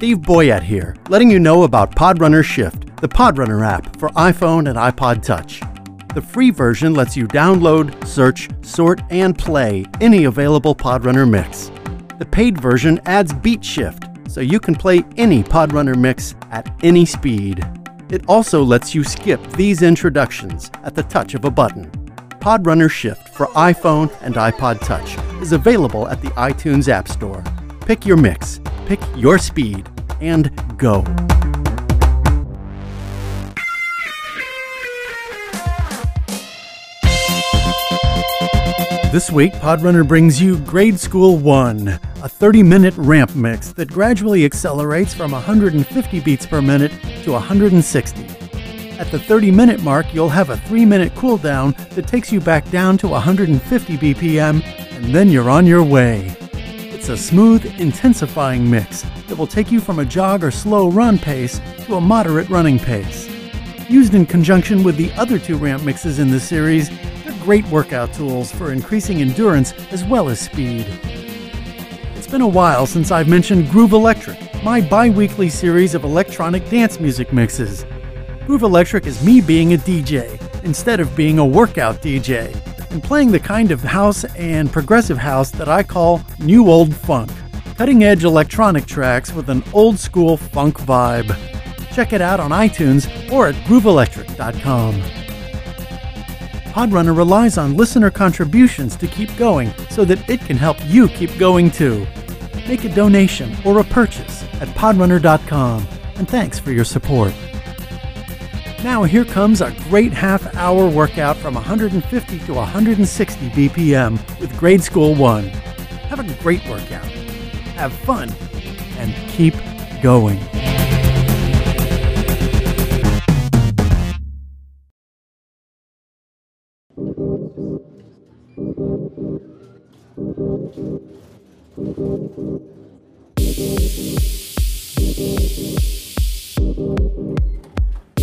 Steve Boyette here, letting you know about Podrunner Shift, the Podrunner app for iPhone and iPod Touch. The free version lets you download, search, sort, and play any available Podrunner mix. The paid version adds beat shift, so you can play any Podrunner mix at any speed. It also lets you skip these introductions at the touch of a button. Podrunner Shift for iPhone and iPod Touch is available at the iTunes App Store. Pick your mix, pick your speed, and go. This week, Podrunner brings you Grade School 1, a 30 minute ramp mix that gradually accelerates from 150 beats per minute to 160. At the 30 minute mark, you'll have a 3 minute cooldown that takes you back down to 150 BPM, and then you're on your way. It's a smooth, intensifying mix that will take you from a jog or slow run pace to a moderate running pace. Used in conjunction with the other two ramp mixes in the series, they're great workout tools for increasing endurance as well as speed. It's been a while since I've mentioned Groove Electric, my bi weekly series of electronic dance music mixes. Groove Electric is me being a DJ instead of being a workout DJ and playing the kind of house and progressive house that I call new old funk. Cutting edge electronic tracks with an old school funk vibe. Check it out on iTunes or at grooveelectric.com. Podrunner relies on listener contributions to keep going so that it can help you keep going too. Make a donation or a purchase at podrunner.com, and thanks for your support. Now, here comes a great half hour workout from 150 to 160 BPM with Grade School 1. Have a great workout, have fun, and keep going.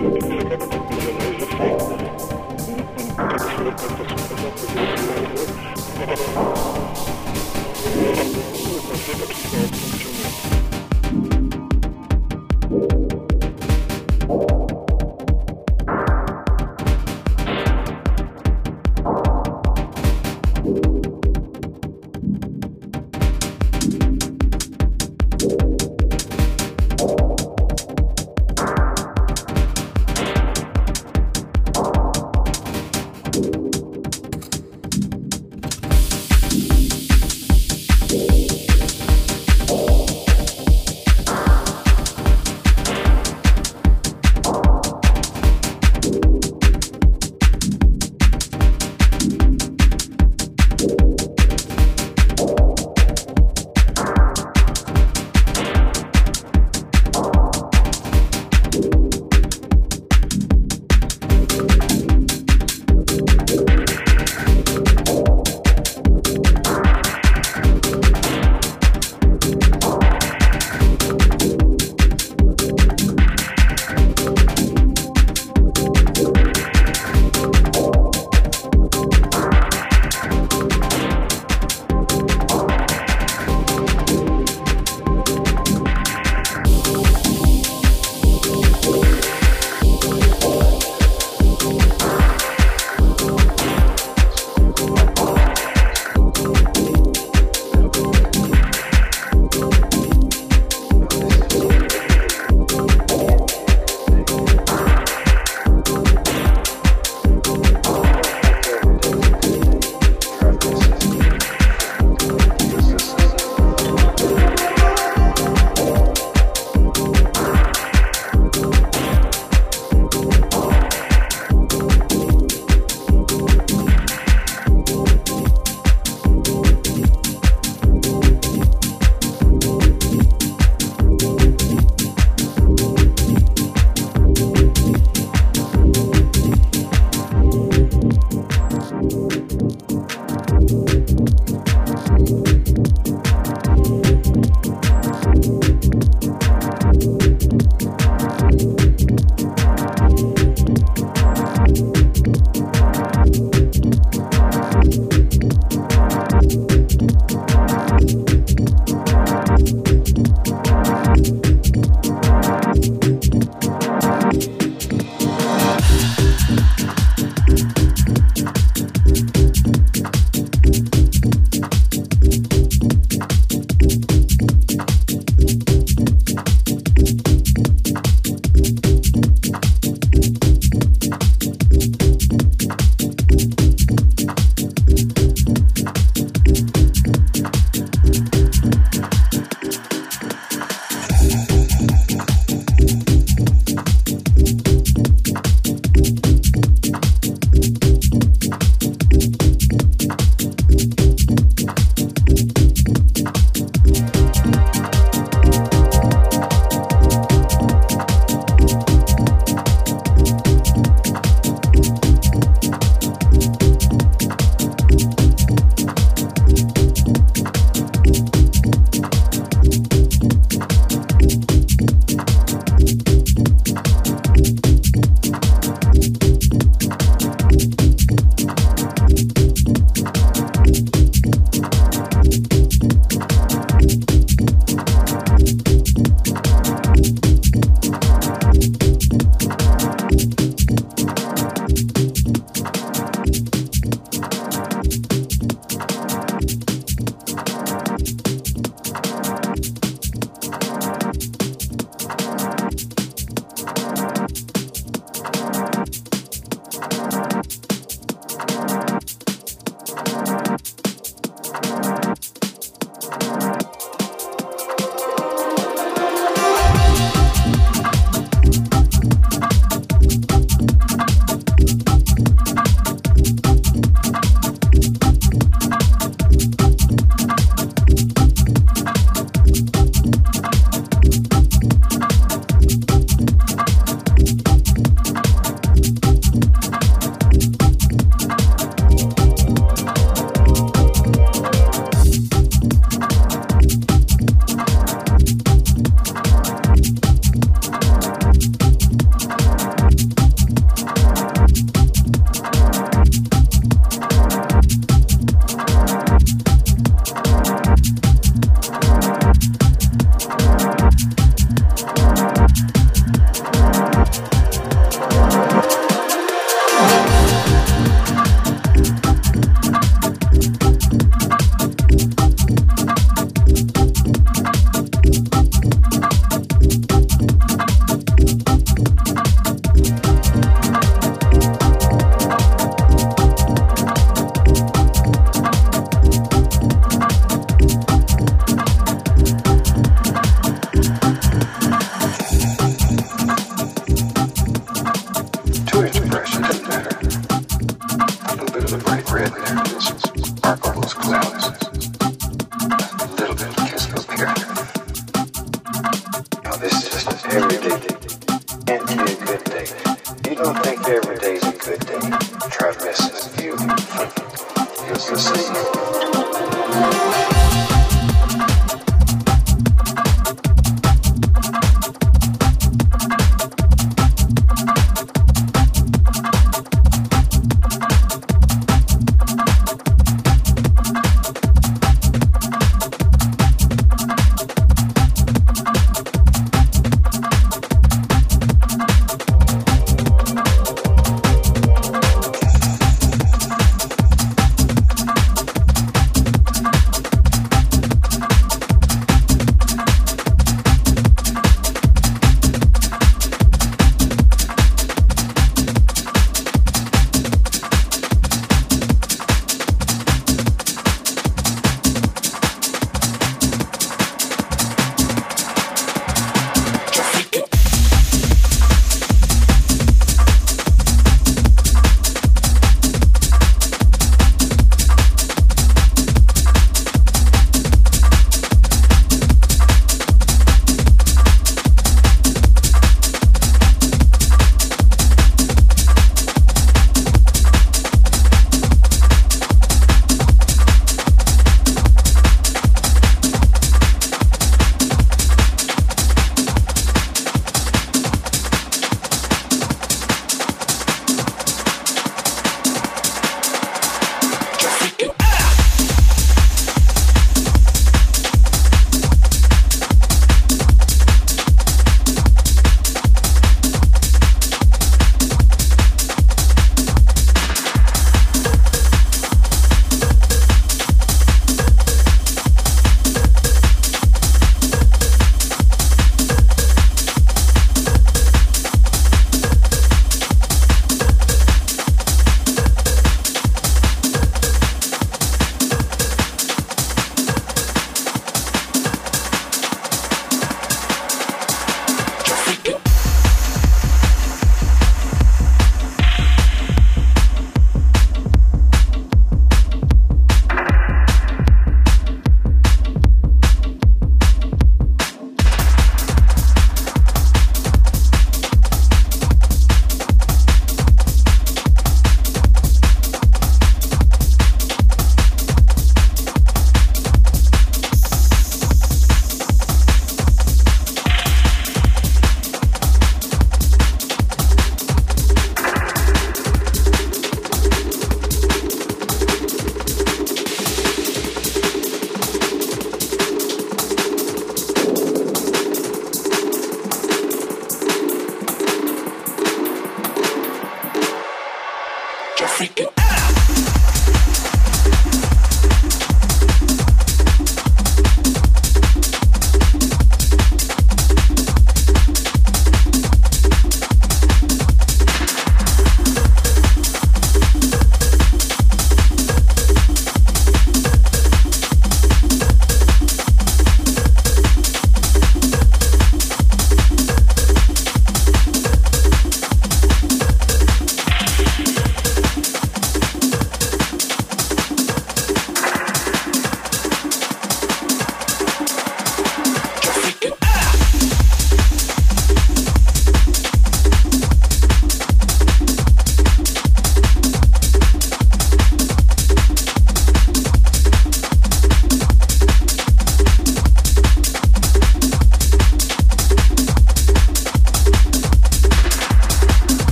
Thank you.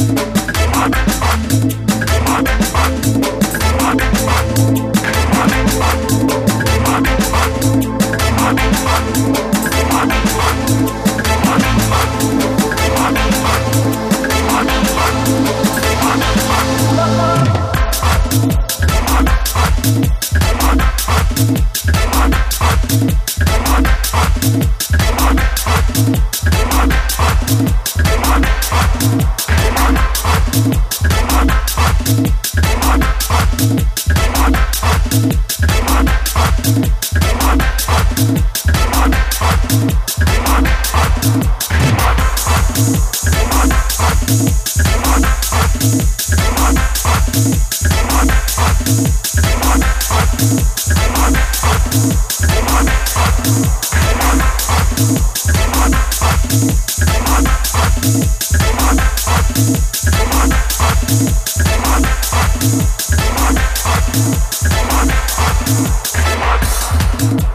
Outro Thank